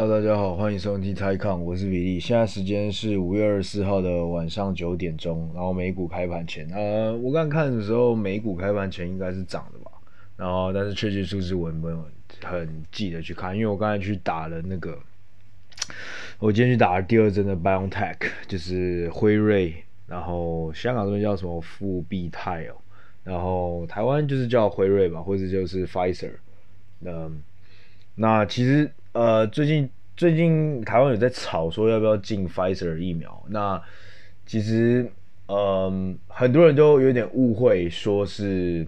Hello，大家好，欢迎收听 TaiCon，我是比利。现在时间是五月二十四号的晚上九点钟，然后美股开盘前，呃，我刚看的时候，美股开盘前应该是涨的吧。然后，但是确切数字我没有很记得去看，因为我刚才去打了那个，我今天去打了第二针的 BioNTech，就是辉瑞，然后香港这边叫什么复必泰哦，然后台湾就是叫辉瑞吧，或者就是 Pfizer。那那其实。呃，最近最近台湾有在吵说要不要进 Pfizer 疫苗，那其实嗯、很多人都有点误会，说是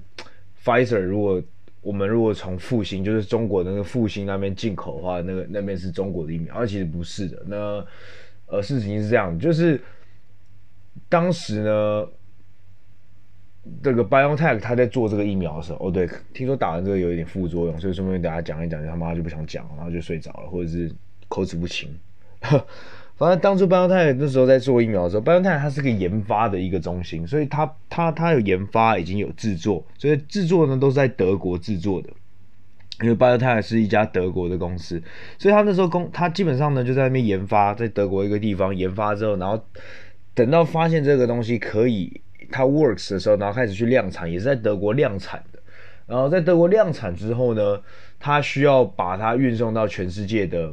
Pfizer 如果我们如果从复星就是中国那个复星那边进口的话，那个那边是中国的疫苗，而其实不是的。那呃，事情是这样，就是当时呢。这个 BioNTech 他在做这个疫苗的时候，哦对，听说打完这个有一点副作用，所以顺便给大家讲一讲，他妈就不想讲，然后就睡着了，或者是口齿不清。反正当初 BioNTech 那时候在做疫苗的时候，BioNTech 它是个研发的一个中心，所以它它它有研发，已经有制作，所以制作呢都是在德国制作的，因为 BioNTech 是一家德国的公司，所以他那时候公他基本上呢就在那边研发，在德国一个地方研发之后，然后等到发现这个东西可以。它 works 的时候，然后开始去量产，也是在德国量产的。然后在德国量产之后呢，它需要把它运送到全世界的，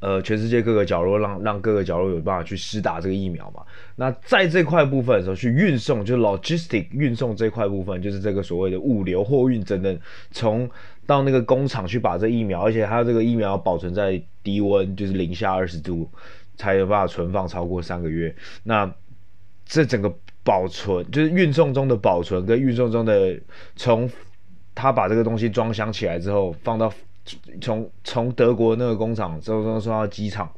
呃，全世界各个角落，让让各个角落有办法去施打这个疫苗嘛。那在这块部分的时候，去运送，就是 logistic 运送这块部分，就是这个所谓的物流、货运等等，从到那个工厂去把这疫苗，而且它这个疫苗保存在低温，就是零下二十度，才有办法存放超过三个月。那这整个。保存就是运送中的保存跟运送中的从他把这个东西装箱起来之后放到从从德国那个工厂之后送到机场，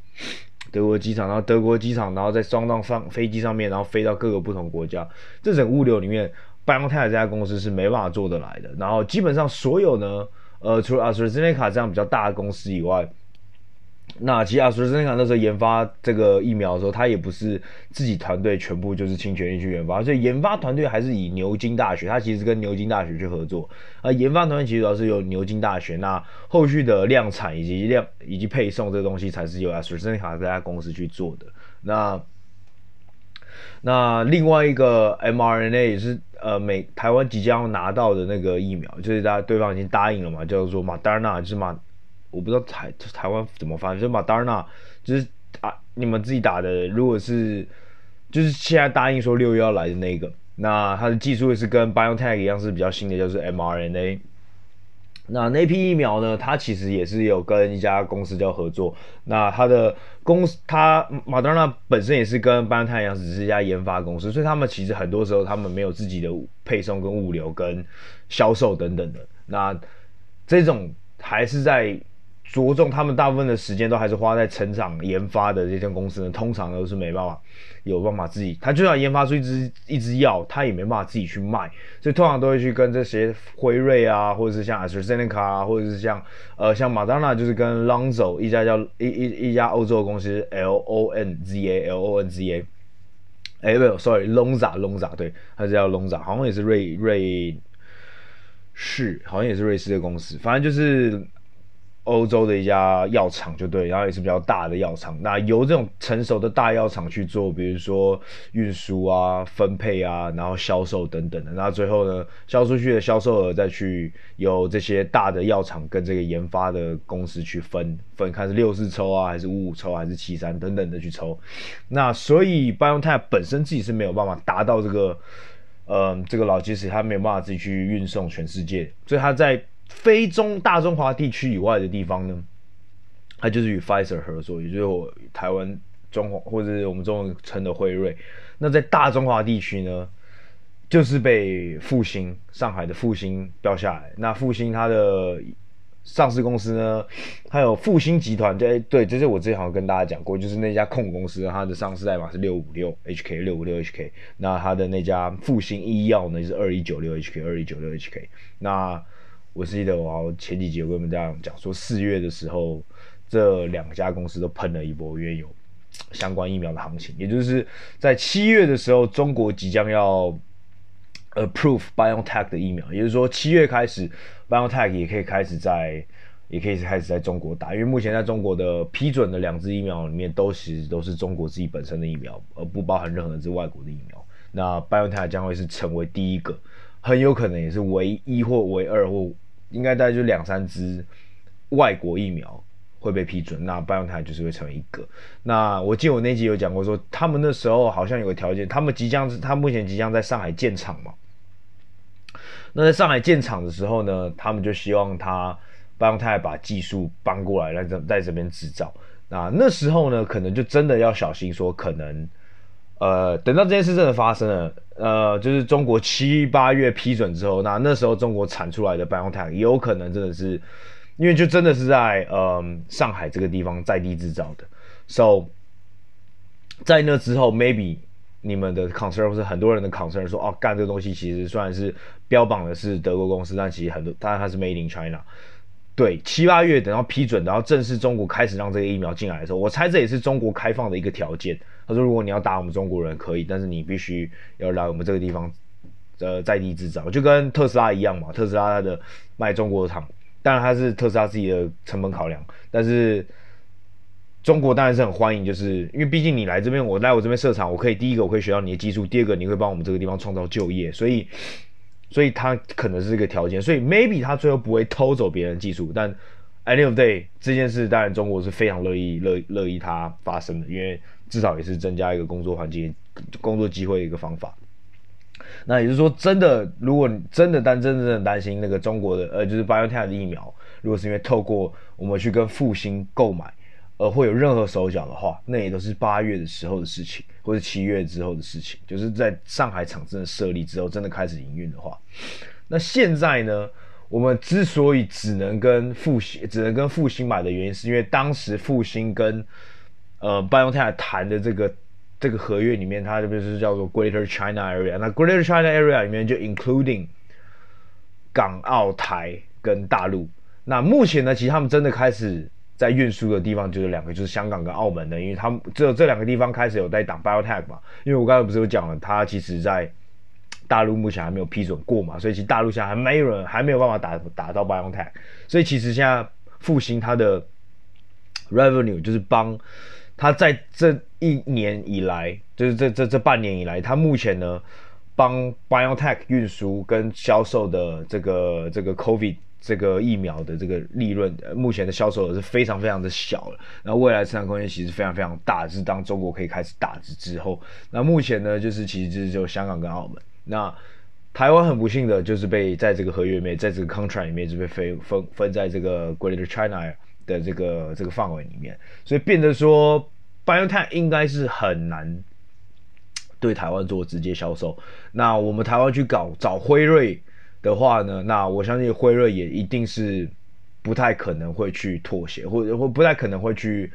德国机场，然后德国机场，然后再装到上飞机上面，然后飞到各个不同国家。这整个物流里面，BioNTech 这家公司是没办法做得来的。然后基本上所有呢，呃，除了 AstraZeneca 这样比较大的公司以外。那其实阿斯利康那时候研发这个疫苗的时候，他也不是自己团队全部就是倾全力去研发，所以研发团队还是以牛津大学，他其实跟牛津大学去合作。而研发团队其实主要是由牛津大学，那后续的量产以及量以及配送这个东西，才是由阿斯利康这家公司去做的。那那另外一个 mRNA 也是呃美台湾即将要拿到的那个疫苗，就是大家对方已经答应了嘛，叫做 Moderna，就是马。我不知道台台湾怎么翻，就是 Moderna，就是啊，你们自己打的。如果是就是现在答应说六月要来的那个，那它的技术也是跟 BioNTech 一样是比较新的，就是 mRNA。那那批疫苗呢，它其实也是有跟一家公司叫合作。那它的公司，它 Moderna 本身也是跟 BioNTech 一样，只是一家研发公司，所以他们其实很多时候他们没有自己的配送跟物流跟销售等等的。那这种还是在。着重他们大部分的时间都还是花在成长研发的这间公司呢，通常都是没办法有办法自己，他就算研发出一支一支药，他也没办法自己去卖，所以通常都会去跟这些辉瑞啊，或者是像 AstraZeneca 啊，或者是像呃像 Moderna 就是跟 Lonza 一家叫一一一家欧洲的公司 L O N Z A L O N Z A，哎没有，sorry Lonza Lonza 对，它是叫 Lonza，好像也是瑞瑞士，好像也是瑞士的公司，反正就是。欧洲的一家药厂就对，然后也是比较大的药厂。那由这种成熟的大药厂去做，比如说运输啊、分配啊，然后销售等等的。那最后呢，销出去的销售额再去由这些大的药厂跟这个研发的公司去分分，看是六四抽啊，还是五五抽，还是七三等等的去抽。那所以 BioNTech 本身自己是没有办法达到这个，嗯，这个老机师他没有办法自己去运送全世界，所以他在。非中大中华地区以外的地方呢，它就是与 Pfizer 合作，也就是我台湾中华或者我们中文称的辉瑞。那在大中华地区呢，就是被复星上海的复星标下来。那复星它的上市公司呢，它有复星集团，对对，这是我之前好像跟大家讲过，就是那家控股公司，它的上市代码是六五六 HK 六五六 HK。那它的那家复星医药呢，是二一九六 HK 二一九六 HK。那我记得我前几集我跟你们这样讲说，四月的时候，这两家公司都喷了一波，因为有相关疫苗的行情。也就是在七月的时候，中国即将要 approve BioNTech 的疫苗，也就是说七月开始，BioNTech 也可以开始在也可以开始在中国打，因为目前在中国的批准的两支疫苗里面，都其实都是中国自己本身的疫苗，而不包含任何一支外国的疫苗。那 BioNTech 将会是成为第一个，很有可能也是唯一或唯二或应该大概就两三支外国疫苗会被批准，那拜永泰就是会成为一个。那我记得我那集有讲过说，他们那时候好像有个条件，他们即将，他目前即将在上海建厂嘛。那在上海建厂的时候呢，他们就希望他。拜永泰把技术搬过来，来这在这边制造。那那时候呢，可能就真的要小心，说可能，呃，等到这件事真的发生了，呃，就是中国七八月批准之后，那那时候中国产出来的 BioNTech 有可能真的是，因为就真的是在呃上海这个地方在地制造的。So，在那之后，maybe 你们的 concern 或是很多人的 concern 说，哦，干这个东西其实虽然是标榜的是德国公司，但其实很多，当然它是 made in China。对，七八月等到批准，然后正式中国开始让这个疫苗进来的时候，我猜这也是中国开放的一个条件。他说，如果你要打我们中国人可以，但是你必须要来我们这个地方，呃，在地制造，就跟特斯拉一样嘛。特斯拉它的卖中国的厂，当然它是特斯拉自己的成本考量，但是中国当然是很欢迎，就是因为毕竟你来这边，我来我这边设厂，我可以第一个我可以学到你的技术，第二个你会帮我们这个地方创造就业，所以。所以他可能是一个条件，所以 maybe 他最后不会偷走别人技术，但 any of day 这件事当然中国是非常乐意乐乐意它发生的，因为至少也是增加一个工作环境、工作机会的一个方法。那也就是说，真的，如果你真的担真正担心那个中国的呃，就是 BioNTech 的疫苗，如果是因为透过我们去跟复星购买。呃，会有任何手脚的话，那也都是八月的时候的事情，或者七月之后的事情。就是在上海厂真的设立之后，真的开始营运的话，那现在呢，我们之所以只能跟复星，只能跟复星买的原因，是因为当时复星跟呃，biotech 谈的这个这个合约里面，它这边是叫做 Greater China Area。那 Greater China Area 里面就 including 港澳台跟大陆。那目前呢，其实他们真的开始。在运输的地方就是两个，就是香港跟澳门的，因为他们只有这两个地方开始有在挡 biotech 嘛。因为我刚才不是有讲了，他其实在大陆目前还没有批准过嘛，所以其实大陆现在还没有人还没有办法打打到 biotech。所以其实现在复兴它的 revenue 就是帮他在这一年以来，就是这这这半年以来，他目前呢帮 Biotech 运输跟销售的这个这个 COVID。这个疫苗的这个利润，目前的销售额是非常非常的小了。那未来成长空间其实非常非常大，是当中国可以开始打之之后，那目前呢，就是其实就是只有香港跟澳门。那台湾很不幸的就是被在这个合约里面，在这个 contract 里面就被分分分在这个 Greater China 的这个这个范围里面，所以变得说 Bio Tech 应该是很难对台湾做直接销售。那我们台湾去搞找辉瑞。的话呢，那我相信辉瑞也一定是不太可能会去妥协，或者或不太可能会去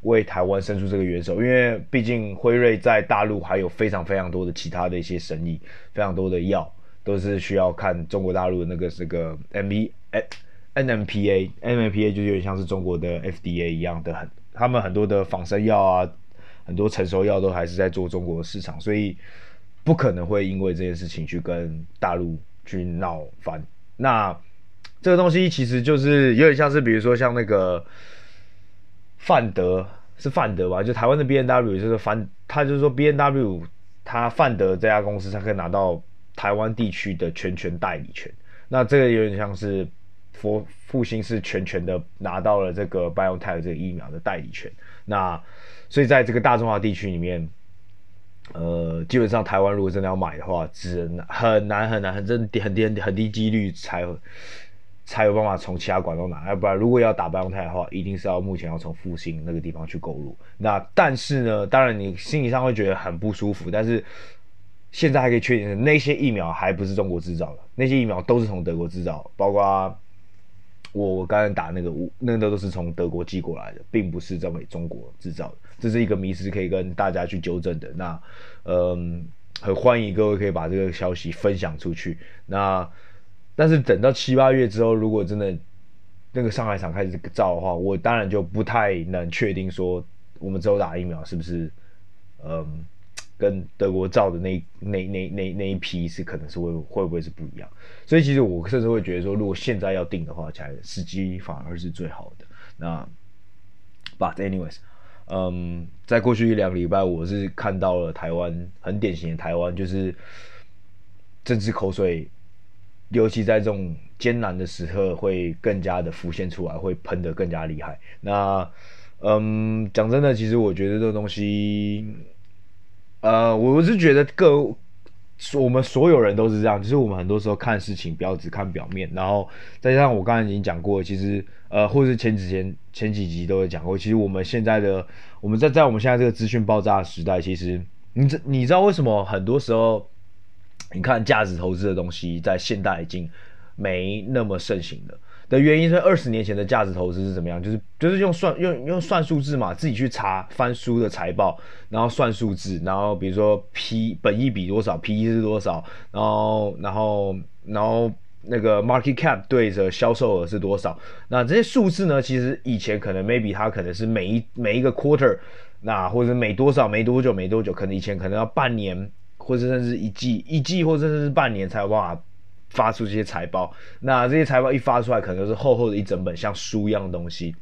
为台湾伸出这个援手，因为毕竟辉瑞在大陆还有非常非常多的其他的一些生意，非常多的药都是需要看中国大陆的那个这个 M B N M P A N M P A 就有点像是中国的 F D A 一样的很，他们很多的仿生药啊，很多成熟药都还是在做中国市场，所以不可能会因为这件事情去跟大陆。去闹翻，那这个东西其实就是有点像是，比如说像那个范德是范德吧，就台湾的 B N W，就是范，他就是说 B N W，他范德这家公司，他可以拿到台湾地区的全权代理权。那这个有点像是复复星是全权的拿到了这个 BioNTech 这个疫苗的代理权。那所以在这个大中华地区里面。呃，基本上台湾如果真的要买的话，只能很难很难很真很低很低很低几率才才有办法从其他管道拿，要不然如果要打 BioNTech 的话，一定是要目前要从复星那个地方去购入。那但是呢，当然你心理上会觉得很不舒服，但是现在还可以确定的，那些疫苗还不是中国制造的，那些疫苗都是从德国制造，包括。我我刚才打那个，那个都是从德国寄过来的，并不是在为中国制造的，这是一个迷思，可以跟大家去纠正的。那，嗯，很欢迎各位可以把这个消息分享出去。那，但是等到七八月之后，如果真的那个上海厂开始造的话，我当然就不太能确定说我们之后打疫苗是不是，嗯，跟德国造的那那那那那一批是可能是会会不会是不一样？所以其实我甚至会觉得说，如果现在要定的话，其实时机反而是最好的。那，But anyways，嗯，在过去一两个礼拜，我是看到了台湾很典型的台湾，就是政治口水，尤其在这种艰难的时刻，会更加的浮现出来，会喷得更加厉害。那，嗯，讲真的，其实我觉得这个东西。呃，我是觉得各我们所有人都是这样，就是我们很多时候看事情不要只看表面，然后再加上我刚才已经讲过，其实呃，或是前几前前几集都有讲过，其实我们现在的我们在在我们现在这个资讯爆炸的时代，其实你知你知道为什么很多时候你看价值投资的东西在现代已经没那么盛行了。的原因是二十年前的价值投资是怎么样？就是就是用算用用算数字嘛，自己去查翻书的财报，然后算数字，然后比如说 P 本益比多少，PE 是多少，然后然后然后那个 market cap 对着销售额是多少？那这些数字呢，其实以前可能 maybe 它可能是每一每一个 quarter，那或者每多少没多久没多久，可能以前可能要半年，或者甚至一季一季，或者甚至是半年才有办法。发出这些财报，那这些财报一发出来，可能就是厚厚的一整本像书一样的东西。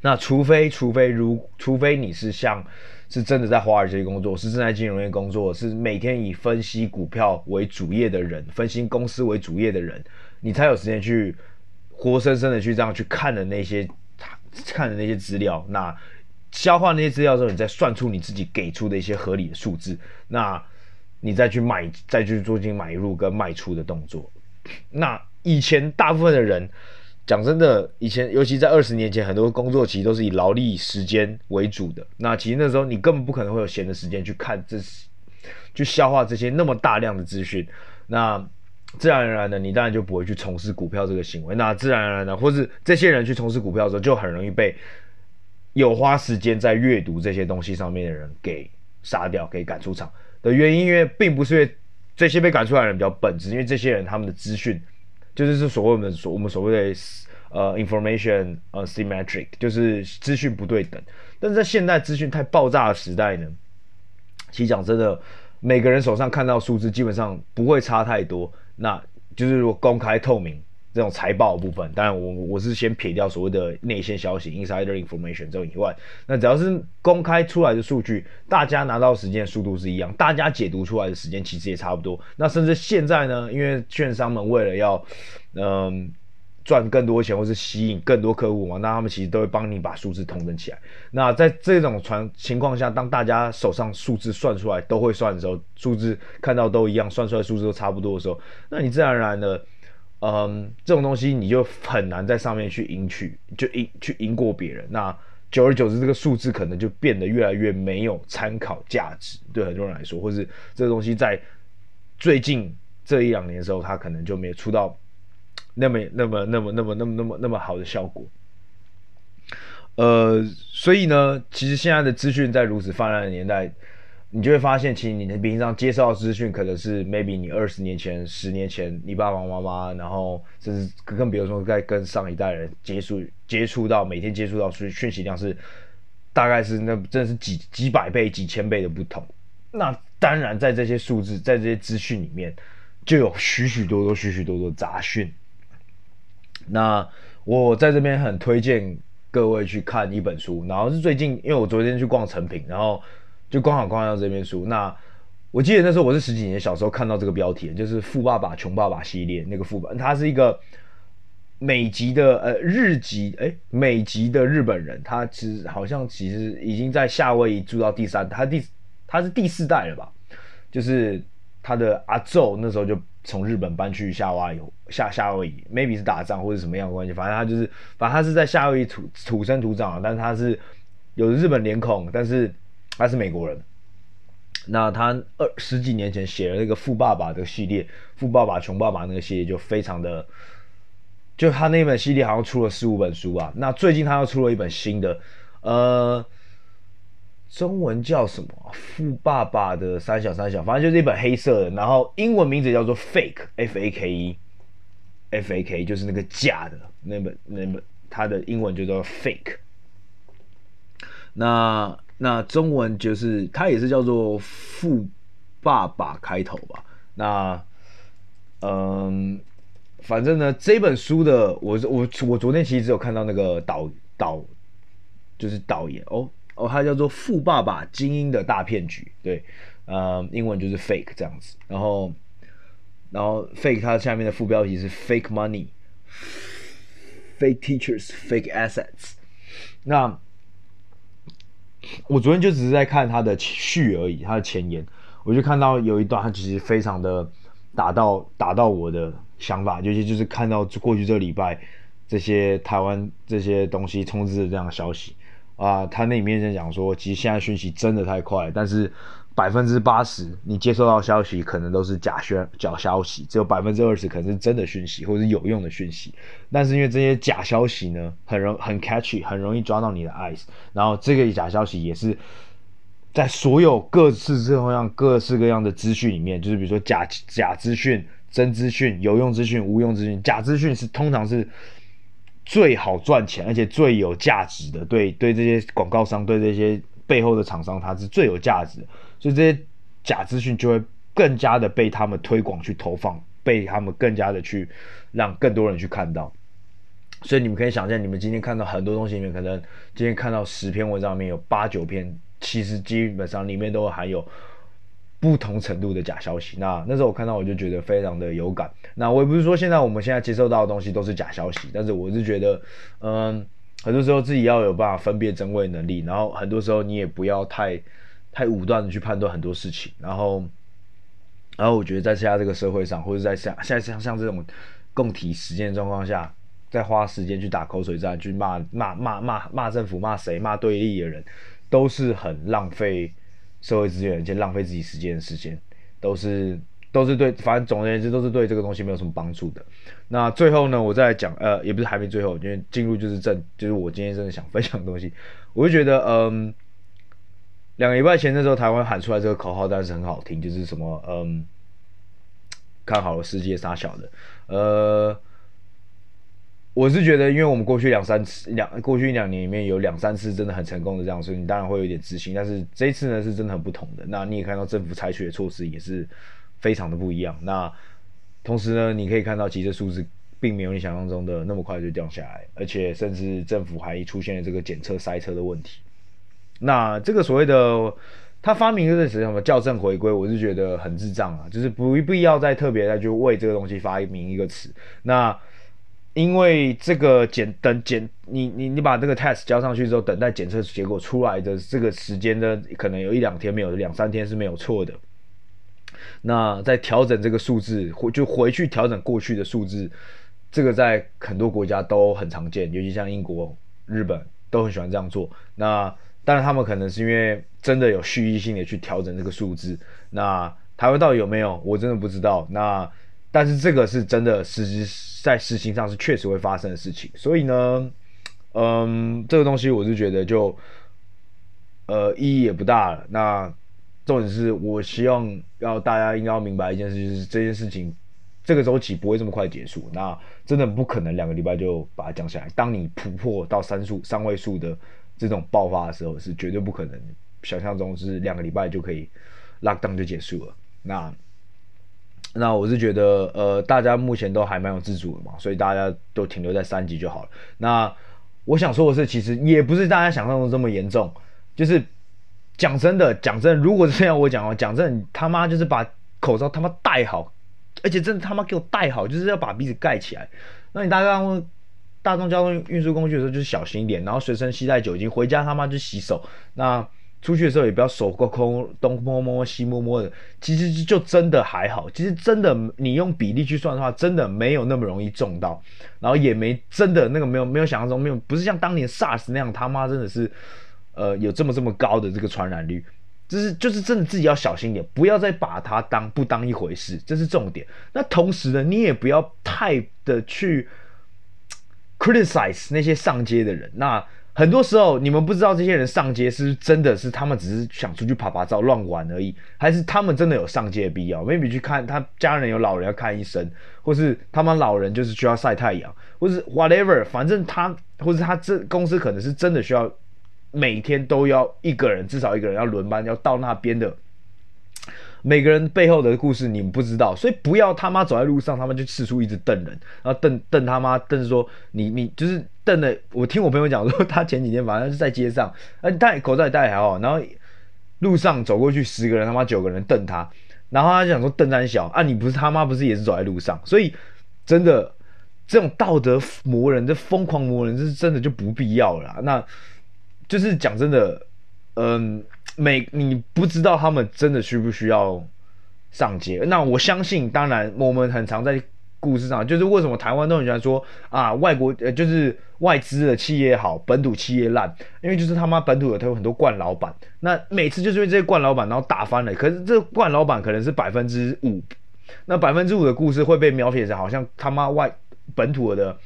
那除非，除非如，除非你是像是真的在华尔街工作，是正在金融业工作，是每天以分析股票为主业的人，分析公司为主业的人，你才有时间去活生生的去这样去看的那些看的那些资料，那消化那些资料之后，你再算出你自己给出的一些合理的数字，那。你再去买，再去做进买入跟卖出的动作。那以前大部分的人，讲真的，以前尤其在二十年前，很多工作其实都是以劳力时间为主的。那其实那时候你根本不可能会有闲的时间去看这，去消化这些那么大量的资讯。那自然而然的，你当然就不会去从事股票这个行为。那自然而然的，或是这些人去从事股票的时候，就很容易被有花时间在阅读这些东西上面的人给杀掉，给赶出场。的原因，因为并不是因为这些被赶出来的人比较笨，只是因为这些人他们的资讯，就是是所谓的所我们所谓的呃 information 呃 symmetric，就是资讯不对等。但是在现代资讯太爆炸的时代呢，其实讲真的，每个人手上看到数字基本上不会差太多，那就是如果公开透明。这种财报的部分，当然我我是先撇掉所谓的内线消息 （insider information） 这种以外，那只要是公开出来的数据，大家拿到时间速度是一样，大家解读出来的时间其实也差不多。那甚至现在呢，因为券商们为了要嗯赚更多钱或是吸引更多客户嘛，那他们其实都会帮你把数字统整起来。那在这种传情况下，当大家手上数字算出来都会算的时候，数字看到都一样，算出来数字都差不多的时候，那你自然而然的。嗯，这种东西你就很难在上面去赢取，就赢去赢过别人。那久而久之，这个数字可能就变得越来越没有参考价值，对很多人来说，或是这个东西在最近这一两年的时候，它可能就没有出到那么那么那么那么那么那么那么好的效果。呃，所以呢，其实现在的资讯在如此泛滥的年代。你就会发现，其实你的平常接受到资讯，可能是 maybe 你二十年前、十年前你爸爸妈妈，然后甚至更比如说在跟上一代人接触接触到，每天接触到讯讯息量是大概是那真的是几几百倍、几千倍的不同。那当然，在这些数字、在这些资讯里面，就有许许多多、许许多多杂讯。那我在这边很推荐各位去看一本书，然后是最近，因为我昨天去逛诚品，然后。就刚好逛到这边书，那我记得那时候我是十几年小时候看到这个标题，就是《富爸爸穷爸爸》系列那个富爸，他是一个美籍的呃日籍哎美籍的日本人，他其实好像其实已经在夏威夷住到第三，他第他是第四代了吧？就是他的阿祖那时候就从日本搬去夏威夷夏夏威夷，maybe 是打仗或者什么样的关系，反正他就是反正他是在夏威夷土土生土长，但是他是有日本脸孔，但是。他是美国人，那他二十几年前写了那个《富爸爸》的系列，《富爸爸穷爸爸》那个系列就非常的，就他那本系列好像出了四五本书吧。那最近他又出了一本新的，呃，中文叫什么？《富爸爸的三小三小》，反正就是一本黑色的，然后英文名字叫做 Fake，F A K E，F A K 就是那个假的那本那本，他的英文就叫 Fake。那那中文就是它也是叫做富爸爸开头吧？那嗯，反正呢，这本书的我我我昨天其实只有看到那个导导，就是导演哦哦，它叫做《富爸爸精英的大骗局》，对，嗯，英文就是 fake 这样子，然后然后 fake 它下面的副标题是 fake money。Fake teachers, fake assets。那我昨天就只是在看他的序而已，他的前言，我就看到有一段，他其实非常的打到打到我的想法，尤其就是看到过去这个礼拜这些台湾这些东西充斥的这样的消息啊，他那里面在讲说，其实现在讯息真的太快，但是。百分之八十，你接收到消息可能都是假宣假消息，只有百分之二十可能是真的讯息或者是有用的讯息。但是因为这些假消息呢，很容很 catchy，很容易抓到你的 eyes。然后这个假消息也是在所有各式各样、各式各样的资讯里面，就是比如说假假资讯、真资讯、有用资讯、无用资讯。假资讯是通常是最好赚钱，而且最有价值的。对对，这些广告商，对这些背后的厂商，它是最有价值的。所以这些假资讯就会更加的被他们推广去投放，被他们更加的去让更多人去看到。所以你们可以想象，你们今天看到很多东西里面，可能今天看到十篇文章里面有八九篇，其实基本上里面都含有不同程度的假消息。那那时候我看到我就觉得非常的有感。那我也不是说现在我们现在接受到的东西都是假消息，但是我是觉得，嗯，很多时候自己要有办法分辨真伪能力，然后很多时候你也不要太。太武断的去判断很多事情，然后，然后我觉得在现在这个社会上，或者在像现在像像这种共体时艰状况下，在花时间去打口水战，去骂骂骂骂骂政府、骂谁、骂对立的人，都是很浪费社会资源，而且浪费自己时间的时间，都是都是对，反正总而言之都是对这个东西没有什么帮助的。那最后呢，我再讲，呃，也不是还没最后，因为进入就是正，就是我今天真的想分享的东西，我就觉得，嗯。两个礼拜前的时候，台湾喊出来这个口号，但是很好听，就是什么嗯，看好了世界杀小的，呃，我是觉得，因为我们过去两三次两过去一两年里面有两三次真的很成功的这样，所以你当然会有点自信。但是这一次呢，是真的很不同的。那你也看到政府采取的措施也是非常的不一样。那同时呢，你可以看到其实数字并没有你想象中的那么快就掉下来，而且甚至政府还出现了这个检测塞车的问题。那这个所谓的他发明的这什么校正回归，我是觉得很智障啊，就是不必要再特别再去为这个东西发明一个词。那因为这个检等检，你你你把这个 test 交上去之后，等待检测结果出来的这个时间呢，可能有一两天没有，两三天是没有错的。那在调整这个数字，回就回去调整过去的数字，这个在很多国家都很常见，尤其像英国、日本都很喜欢这样做。那当然，他们可能是因为真的有蓄意性的去调整这个数字。那台湾到底有没有？我真的不知道。那但是这个是真的，实际在实行上是确实会发生的事情。所以呢，嗯，这个东西我是觉得就呃意义也不大了。那重点是我希望要大家应该要明白一件事，就是这件事情这个周期不会这么快结束。那真的不可能两个礼拜就把它降下来。当你突破到三数三位数的。这种爆发的时候是绝对不可能，想象中是两个礼拜就可以 lock down 就结束了。那那我是觉得，呃，大家目前都还蛮有自主的嘛，所以大家都停留在三级就好了。那我想说的是，其实也不是大家想象中这么严重。就是讲真的，讲真，如果是这样我讲哦，讲真，他妈就是把口罩他妈戴好，而且真的他妈给我戴好，就是要把鼻子盖起来。那你大概会。大众交通运输工具的时候就是小心一点，然后随身携带酒精，回家他妈就洗手。那出去的时候也不要手抠抠，东摸摸西摸摸的。其实就真的还好，其实真的你用比例去算的话，真的没有那么容易中到，然后也没真的那个没有没有想象中没有，不是像当年 SARS 那样他妈真的是，呃，有这么这么高的这个传染率。就是就是真的自己要小心点，不要再把它当不当一回事，这是重点。那同时呢，你也不要太的去。Criticize 那些上街的人，那很多时候你们不知道这些人上街是真的是他们只是想出去趴趴走乱玩而已，还是他们真的有上街的必要？maybe 去看他家人有老人要看医生，或是他们老人就是需要晒太阳，或是 whatever，反正他或是他这公司可能是真的需要每天都要一个人，至少一个人要轮班，要到那边的。每个人背后的故事你们不知道，所以不要他妈走在路上，他们就四处一直瞪人，然后瞪瞪他妈瞪说你你就是瞪的。我听我朋友讲说，他前几天反正是在街上，呃，戴口罩也戴还好，然后路上走过去十个人，他妈九个人瞪他，然后他就想说瞪三小啊，你不是他妈不是也是走在路上，所以真的这种道德磨人，这疯狂磨人，这是真的就不必要了。那就是讲真的，嗯。每你不知道他们真的需不需要上街？那我相信，当然我们很常在故事上，就是为什么台湾都很喜欢说啊，外国呃就是外资的企业好，本土企业烂，因为就是他妈本土有他有很多惯老板，那每次就是因为这些惯老板然后打翻了，可是这惯老板可能是百分之五，那百分之五的故事会被描写成好像他妈外本土的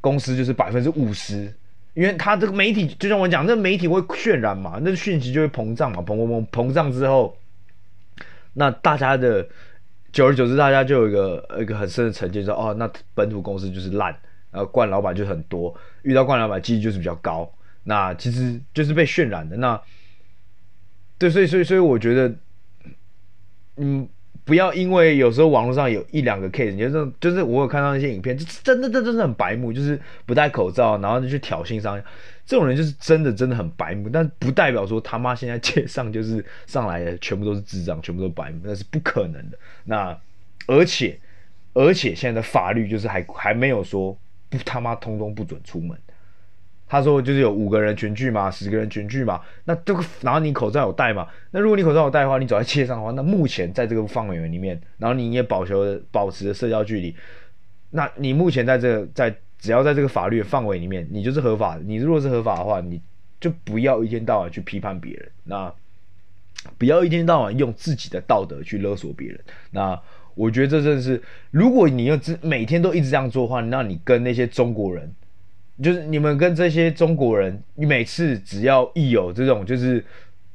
公司就是百分之五十。因为他这个媒体，就像我讲，那媒体会渲染嘛，那讯息就会膨胀嘛，膨膨膨膨胀之后，那大家的久而久之，大家就有一个一个很深的成见，说哦，那本土公司就是烂，然后惯老板就很多，遇到惯老板几率就是比较高，那其实就是被渲染的。那对，所以所以所以我觉得，嗯。不要因为有时候网络上有一两个 case，你就是就是我有看到那些影片，就真的真的真的很白目，就是不戴口罩，然后就去挑衅商家，这种人就是真的真的很白目，但不代表说他妈现在街上就是上来的全部都是智障，全部都是白目，那是不可能的。那而且而且现在的法律就是还还没有说不他妈通通不准出门。他说就是有五个人群聚嘛，十个人群聚嘛，那这个然后你口罩有戴嘛？那如果你口罩有戴的话，你走在街上的话，那目前在这个范围里面，然后你也保持保持着社交距离，那你目前在这个在只要在这个法律的范围里面，你就是合法的。你如果是合法的话，你就不要一天到晚去批判别人，那不要一天到晚用自己的道德去勒索别人。那我觉得这真是，如果你要每天都一直这样做的话，那你跟那些中国人。就是你们跟这些中国人，你每次只要一有这种，就是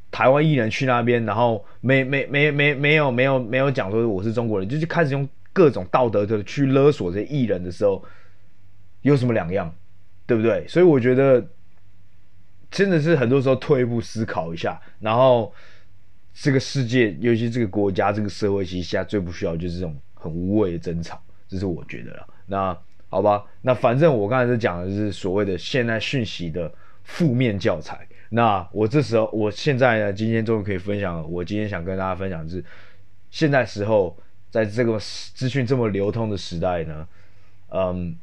台湾艺人去那边，然后没没没没没有没有没有讲说我是中国人，就是开始用各种道德的去勒索这些艺人的时候，有什么两样，对不对？所以我觉得真的是很多时候退一步思考一下，然后这个世界，尤其这个国家、这个社会，其实现在最不需要就是这种很无谓的争吵，这是我觉得了。那。好吧，那反正我刚才是讲的是所谓的现在讯息的负面教材。那我这时候，我现在呢，今天终于可以分享了。我今天想跟大家分享的是，现在时候在这个资讯这么流通的时代呢，嗯，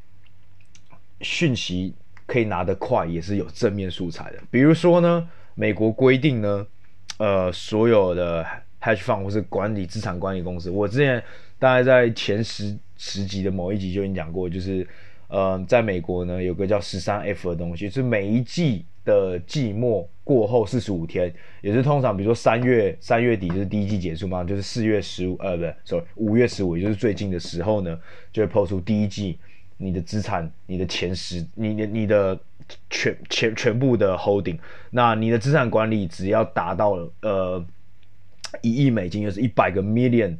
讯息可以拿得快，也是有正面素材的。比如说呢，美国规定呢，呃，所有的 hedge fund 或是管理资产管理公司，我之前大概在前十。十集的某一集就已经讲过，就是，呃，在美国呢，有个叫十三 F 的东西，是每一季的季末过后四十五天，也是通常比如说三月三月底就是第一季结束嘛，就是四月十五呃不对，sorry 五月十五，也就是最近的时候呢，就会抛出第一季你的资产，你的前十，你的你的全全全部的 holding，那你的资产管理只要达到了呃一亿美金，就是一百个 million。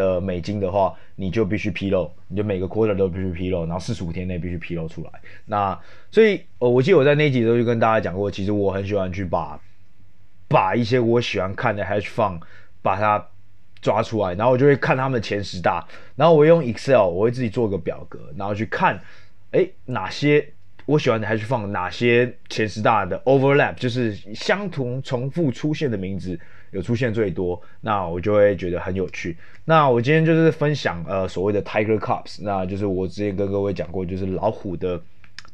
的美金的话，你就必须披露，你就每个 quarter 都必须披露，然后四十五天内必须披露出来。那所以，呃，我记得我在那集的时候就跟大家讲过，其实我很喜欢去把把一些我喜欢看的 hedge fund 把它抓出来，然后我就会看他们的前十大，然后我用 Excel 我会自己做个表格，然后去看，哎，哪些我喜欢的 hedge fund 哪些前十大的 overlap，就是相同重复出现的名字。有出现最多，那我就会觉得很有趣。那我今天就是分享呃所谓的 Tiger Cubs，那就是我之前跟各位讲过，就是老虎的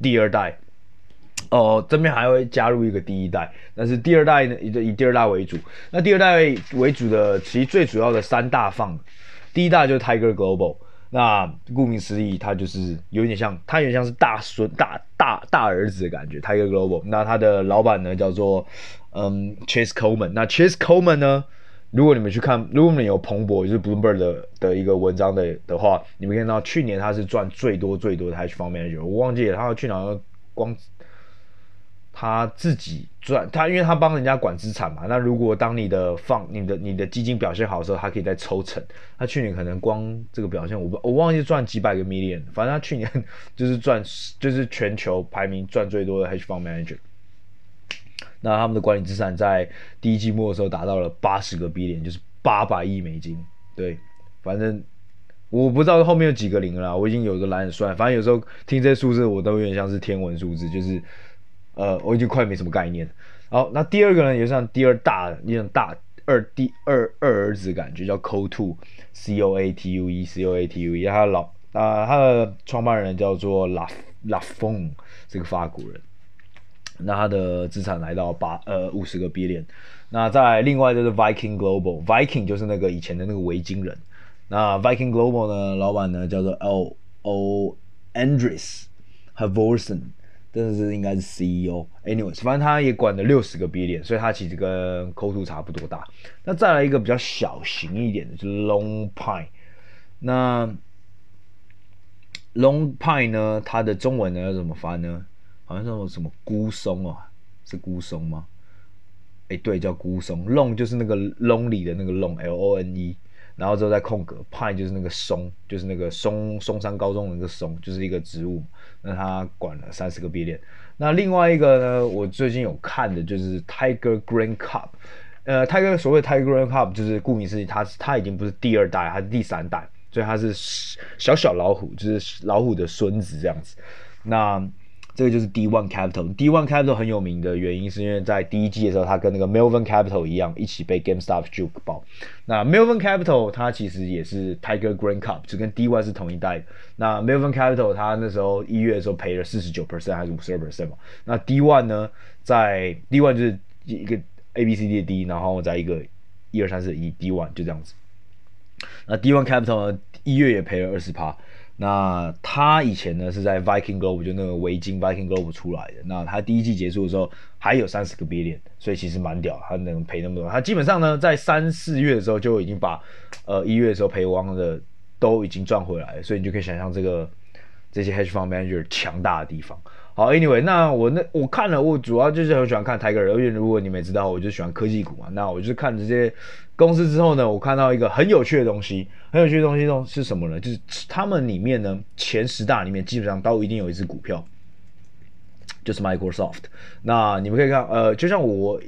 第二代。哦、这边还会加入一个第一代，但是第二代呢以以第二代为主。那第二代为主的其实最主要的三大放，第一大就是 Tiger Global。那顾名思义，它就是有点像，它有点像是大孙大大大儿子的感觉。Tiger Global，那它的老板呢叫做。嗯，Chase Coleman。那 Chase Coleman 呢？如果你们去看，如果你们有彭博，就是 Bloomberg 的的一个文章的的话，你们看到去年他是赚最多最多的 hedge fund manager。我忘记了，他要去年光他自己赚，他因为他帮人家管资产嘛。那如果当你的放你的你的基金表现好的时候，他可以再抽成。他去年可能光这个表现，我我忘记赚几百个 million，反正他去年 就是赚，就是全球排名赚最多的 hedge fund manager。那他们的管理资产在第一季末的时候达到了八十个 B 点就是八百亿美金。对，反正我不知道后面有几个零了，我已经有个懒得算。反正有时候听这些数字，我都有点像是天文数字，就是呃，我已经快没什么概念。好，那第二个呢，也算第二大，那种大二第二二儿子感觉叫 Coatue，C O A T U E，C O A T U E，他的老啊、呃，他的创办人叫做 La Lafont，这个法国人。那他的资产来到八呃五十个 billion，那在另外就是 Viking Global，Viking 就是那个以前的那个维京人，那 Viking Global 呢，老板呢叫做 L O Andres Halvorsen，这是应该是 CEO。Anyways，反正他也管了六十个 billion，所以他其实跟 Coatue 差不多大。那再来一个比较小型一点的，就是 Long Pine。那 Long Pine 呢，它的中文呢要怎么翻呢？好像叫什么孤松哦，是孤松吗？哎，对，叫孤松。lon 就是那个 lonely 的那个 lon，l o n e，然后之后再空格，Pine 就是那个松，就是那个松松山高中的那个松，就是一个植物。那他管了三十个 billion。那另外一个呢，我最近有看的就是 Tiger Grand Cub。呃，Tiger 所谓 Tiger Grand Cub 就是顾名思义，它它已经不是第二代，它是第三代，所以它是小小老虎，就是老虎的孙子这样子。那这个就是 D1 Capital。D1 Capital 很有名的原因，是因为在第一季的时候，它跟那个 Melvin Capital 一样，一起被 GameStop juke 爆。那 Melvin Capital 它其实也是 Tiger Grand Cup，就跟 D1 是同一代。那 Melvin Capital 它那时候一月的时候赔了四十九 percent 还是五十二 percent 嘛？那 D1 呢，在 D1 就是一个 A B C D 的 D，然后再一个一二三四一 D1 就这样子。那 D1 Capital 呢，一月也赔了二十趴。那他以前呢是在 Viking Globe 就那个维京 Viking Globe 出来的。那他第一季结束的时候还有三十个 billion，所以其实蛮屌，他能赔那么多。他基本上呢在三四月的时候就已经把呃一月的时候赔光的都已经赚回来了，所以你就可以想象这个这些 hedge fund manager 强大的地方。好，Anyway，那我那我看了，我主要就是很喜欢看 Tiger，因为如果你们也知道，我就喜欢科技股嘛。那我就是看这些公司之后呢，我看到一个很有趣的东西，很有趣的东西东是什么呢？就是他们里面呢前十大里面基本上都一定有一只股票，就是 Microsoft。那你们可以看，呃，就像我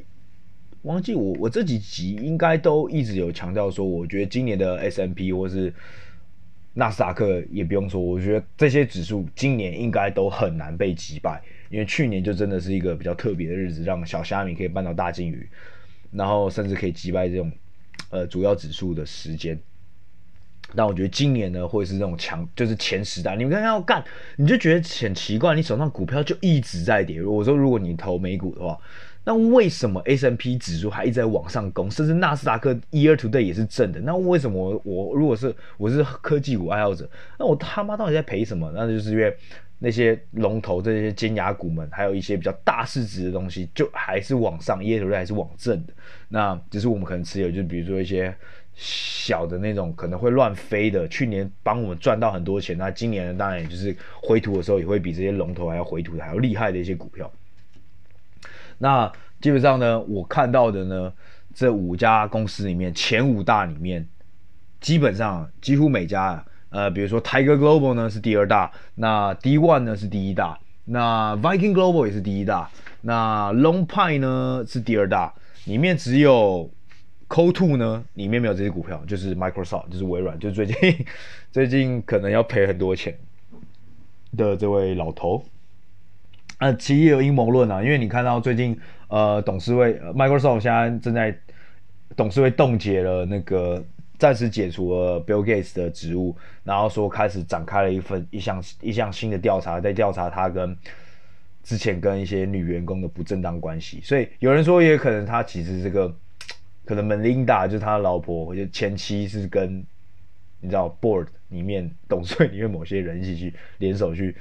忘记我我这几集应该都一直有强调说，我觉得今年的 S M P 或是纳斯达克也不用说，我觉得这些指数今年应该都很难被击败，因为去年就真的是一个比较特别的日子，让小虾米可以搬到大鲸鱼，然后甚至可以击败这种呃主要指数的时间。但我觉得今年呢，会是这种强，就是前十大，你们刚刚要干，你就觉得很奇怪，你手上股票就一直在跌。我说如果你投美股的话。那为什么 S M P 指数还一直在往上攻，甚至纳斯达克 year to date 也是正的？那为什么我，如果是我是科技股爱好者，那我他妈到底在赔什么？那就是因为那些龙头这些尖牙股们，还有一些比较大市值的东西，就还是往上 year to date 还是往正的。那只是我们可能持有，就比如说一些小的那种可能会乱飞的，去年帮我们赚到很多钱，那今年，当然也就是回吐的时候也会比这些龙头还要回吐的还要厉害的一些股票。那基本上呢，我看到的呢，这五家公司里面前五大里面，基本上几乎每家，呃，比如说 Tiger Global 呢是第二大，那 D1 呢是第一大，那 Viking Global 也是第一大，那 Long Pine 呢是第二大，里面只有 Coatue 呢里面没有这些股票，就是 Microsoft，就是微软，就是最近 最近可能要赔很多钱的这位老头。啊，其实也有阴谋论啊，因为你看到最近，呃，董事会、Microsoft 现在正在董事会冻结了那个暂时解除了 Bill Gates 的职务，然后说开始展开了一份一项一项新的调查，在调查他跟之前跟一些女员工的不正当关系，所以有人说也可能他其实这个可能 Melinda 就是他老婆或者前妻是跟你知道 Board 里面董事会里面某些人一起去联手去。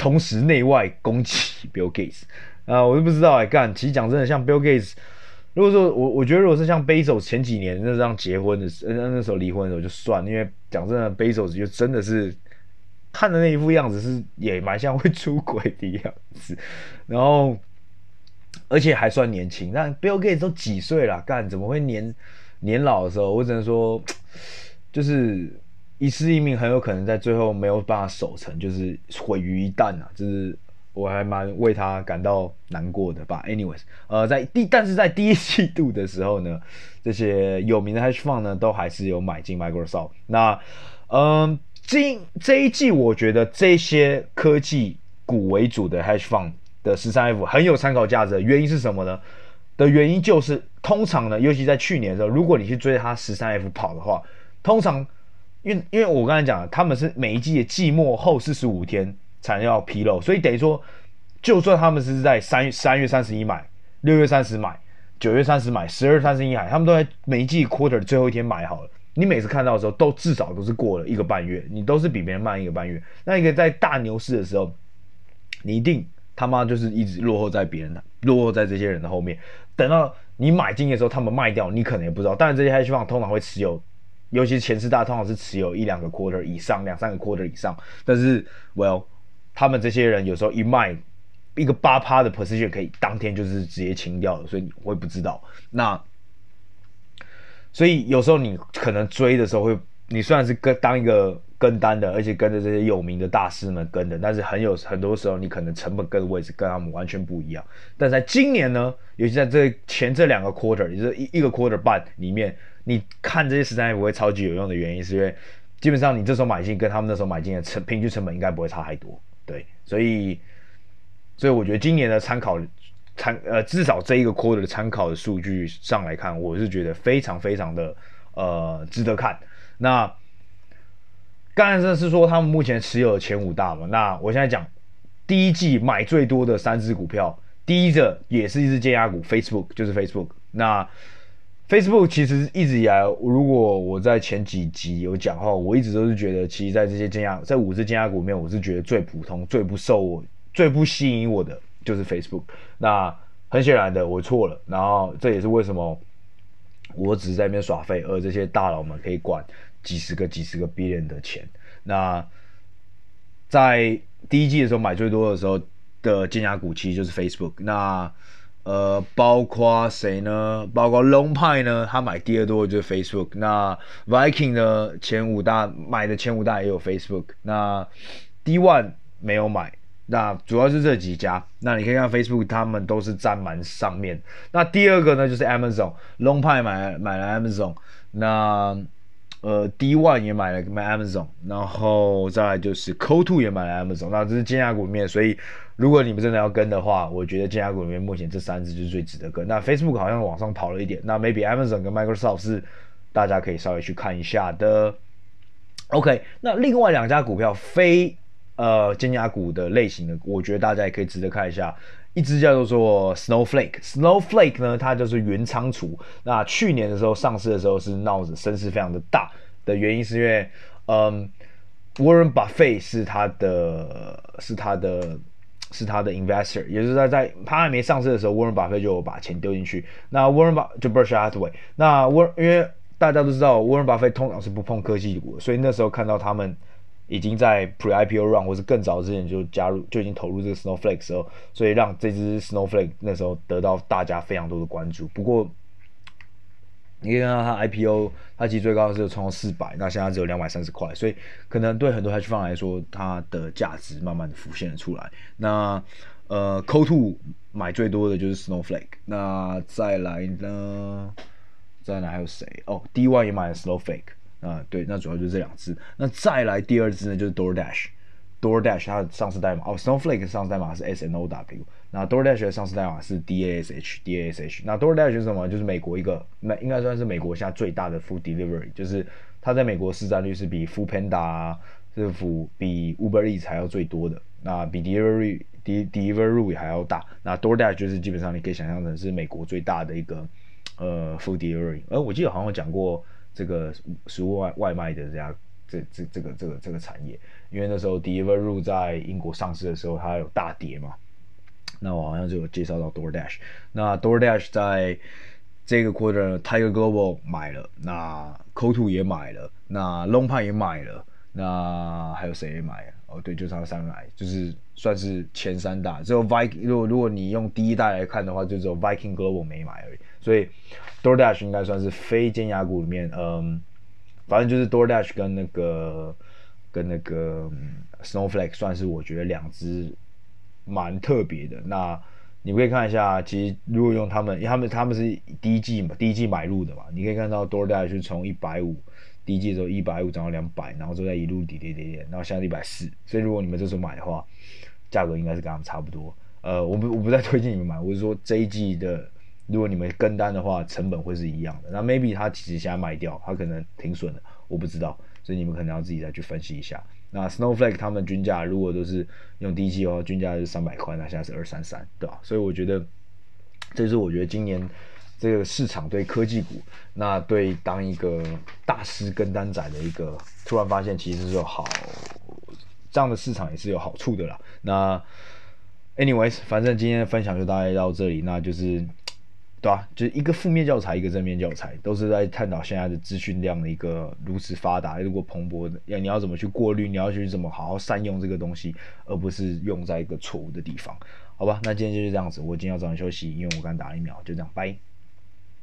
同时内外攻击 Bill Gates 啊，我就不知道哎，干，其实讲真的，像 Bill Gates，如果说我我觉得如果是像 Bezos 前几年那这样结婚的时，那那时候离婚的时候就算，因为讲真的，Bezos 就真的是看的那一副样子是也蛮像会出轨的样子，然后而且还算年轻，那 Bill Gates 都几岁了，干怎么会年年老的时候，我只能说就是。一世一命很有可能在最后没有办法守成，就是毁于一旦啊！就是我还蛮为他感到难过的吧。Anyways，呃，在第但是在第一季度的时候呢，这些有名的 hedge fund 呢都还是有买进 Microsoft。那嗯，这这一季我觉得这些科技股为主的 hedge fund 的十三 F 很有参考价值原因是什么呢？的原因就是通常呢，尤其在去年的时候，如果你去追它十三 F 跑的话，通常因为因为我刚才讲，他们是每一季的季末后四十五天才要披露，所以等于说，就算他们是在三三月三十一买，六月三十买，九月三十买，十二月三十一买，他们都在每一季 quarter 最后一天买好了。你每次看到的时候，都至少都是过了一个半月，你都是比别人慢一个半月。那一个在大牛市的时候，你一定他妈就是一直落后在别人的，落后在这些人的后面。等到你买进的时候，他们卖掉，你可能也不知道。当然，这些 hedge 通常会持有，尤其是前四大，通常是持有一两个 quarter 以上，两三个 quarter 以上。但是，well，他们这些人有时候一卖一个八趴的 position，可以当天就是直接清掉了，所以你会不知道。那所以有时候你可能追的时候会，你虽然是跟当一个跟单的，而且跟着这些有名的大师们跟的，但是很有很多时候你可能成本跟位置跟他们完全不一样。但在今年呢，尤其在这前这两个 quarter，也就是一一个 quarter 半里面，你看这些十三 F 不会超级有用的原因，是因为基本上你这时候买进跟他们那时候买进的成平均成本应该不会差太多。对，所以所以我觉得今年的参考。参呃，至少这一个 quarter 的参考的数据上来看，我是觉得非常非常的呃值得看。那刚才这是说他们目前持有的前五大嘛？那我现在讲第一季买最多的三只股票，第一个也是一只尖牙股，Facebook 就是 Facebook。那 Facebook 其实一直以来，如果我在前几集有讲话，我一直都是觉得，其实在这些尖牙在五只尖牙股里面，我是觉得最普通、最不受我、最不吸引我的。就是 Facebook，那很显然的我错了，然后这也是为什么我只是在那边耍废，而这些大佬们可以管几十个、几十个 billion 的钱。那在第一季的时候买最多的时候的尖牙股其实就是 Facebook。那呃，包括谁呢？包括龙派呢？他买第二多的就是 Facebook。那 Viking 呢？前五大买的前五大也有 Facebook。那 D One 没有买。那主要是这几家，那你可以看 Facebook，他们都是占满上面。那第二个呢，就是 Amazon，Long 派买买了 Amazon，那呃 D One 也买了买 Amazon，然后再来就是 Co two 也买了 Amazon。那这是尖牙股里面，所以如果你们真的要跟的话，我觉得尖牙股里面目前这三只就是最值得跟。那 Facebook 好像往上跑了一点，那 Maybe Amazon 跟 Microsoft 是大家可以稍微去看一下的。OK，那另外两家股票非。呃，尖牙股的类型的，我觉得大家也可以值得看一下。一只叫做 Snowflake，Snowflake 呢，它就是云仓储。那去年的时候上市的时候是闹得声势非常的大的原因，是因为，嗯，Warren Buffett 是他的，是他的，是他的 investor，也就是他在他还没上市的时候，Warren Buffett 就把钱丢进去。那 Warren Buffett 就 Berkshire Hathaway，那 Warren 因为大家都知道 Warren Buffett 通常是不碰科技股，所以那时候看到他们。已经在 pre IPO run 或是更早之前就加入，就已经投入这个 Snowflake 时候，所以让这支 Snowflake 那时候得到大家非常多的关注。不过，你可以看到它 IPO，它其实最高的时候冲到四百，那现在只有两百三十块，所以可能对很多 hedge fund 来说，它的价值慢慢的浮现了出来。那呃，Coatue 买最多的就是 Snowflake，那再来呢，再来还有谁？哦，D One 也买了 Snowflake。啊，对，那主要就是这两只。那再来第二只呢，就是 DoorDash，DoorDash 它的上市代码哦，Snowflake 上市代码是 S N O W，那 DoorDash 的上市代码是 D A S H，D A S H。那 DoorDash 是什么？就是美国一个，那应该算是美国现在最大的 food delivery，就是它在美国市占率是比 Foodpanda，是比 Uber Eats 还要最多的，那比 Delivery Deliveroo 还要大。那 DoorDash 就是基本上你可以想象成是美国最大的一个呃 food delivery，而我记得好像讲过。这个食物外外卖的这家这这这个这个这个产业，因为那时候 Deliveroo 在英国上市的时候，它有大跌嘛，那我好像就有介绍到 DoorDash。那 DoorDash 在这个 quarter Tiger Global 买了，那 c o t o 也买了，那 Long 派也买了，那还有谁也买？哦，对，就他们三个买，就是算是前三大。只有 Viking，如果如果你用第一代来看的话，就只有 Viking Global 没买而已。所以 DoorDash 应该算是非尖牙股里面，嗯，反正就是 DoorDash 跟那个跟那个 Snowflake 算是我觉得两只蛮特别的。那你可以看一下，其实如果用他们，因为他们他们是第一季嘛，第一季买入的嘛，你可以看到 DoorDash 从一百五，第一季的时候一百五涨到两百，然后就在一路跌跌跌跌，然后现在一百四。所以如果你们这时候买的话，价格应该是跟他们差不多。呃，我不我不再推荐你们买，我是说这一季的，如果你们跟单的话，成本会是一样的。那 maybe 他其实现在卖掉，他可能停损了，我不知道，所以你们可能要自己再去分析一下。那 Snowflake 他们均价如果都是用第一季的话，均价是三百块，那现在是二三三，对吧？所以我觉得，这是我觉得今年这个市场对科技股，那对当一个大师跟单仔的一个突然发现，其实是有好这样的市场也是有好处的啦。那 Anyways，反正今天的分享就大概到这里，那就是，对啊，就是一个负面教材，一个正面教材，都是在探讨现在的资讯量的一个如此发达，如果蓬勃的，要你要怎么去过滤，你要去怎么好好善用这个东西，而不是用在一个错误的地方，好吧？那今天就是这样子，我今天要早点休息，因为我刚打了疫苗，就这样，拜。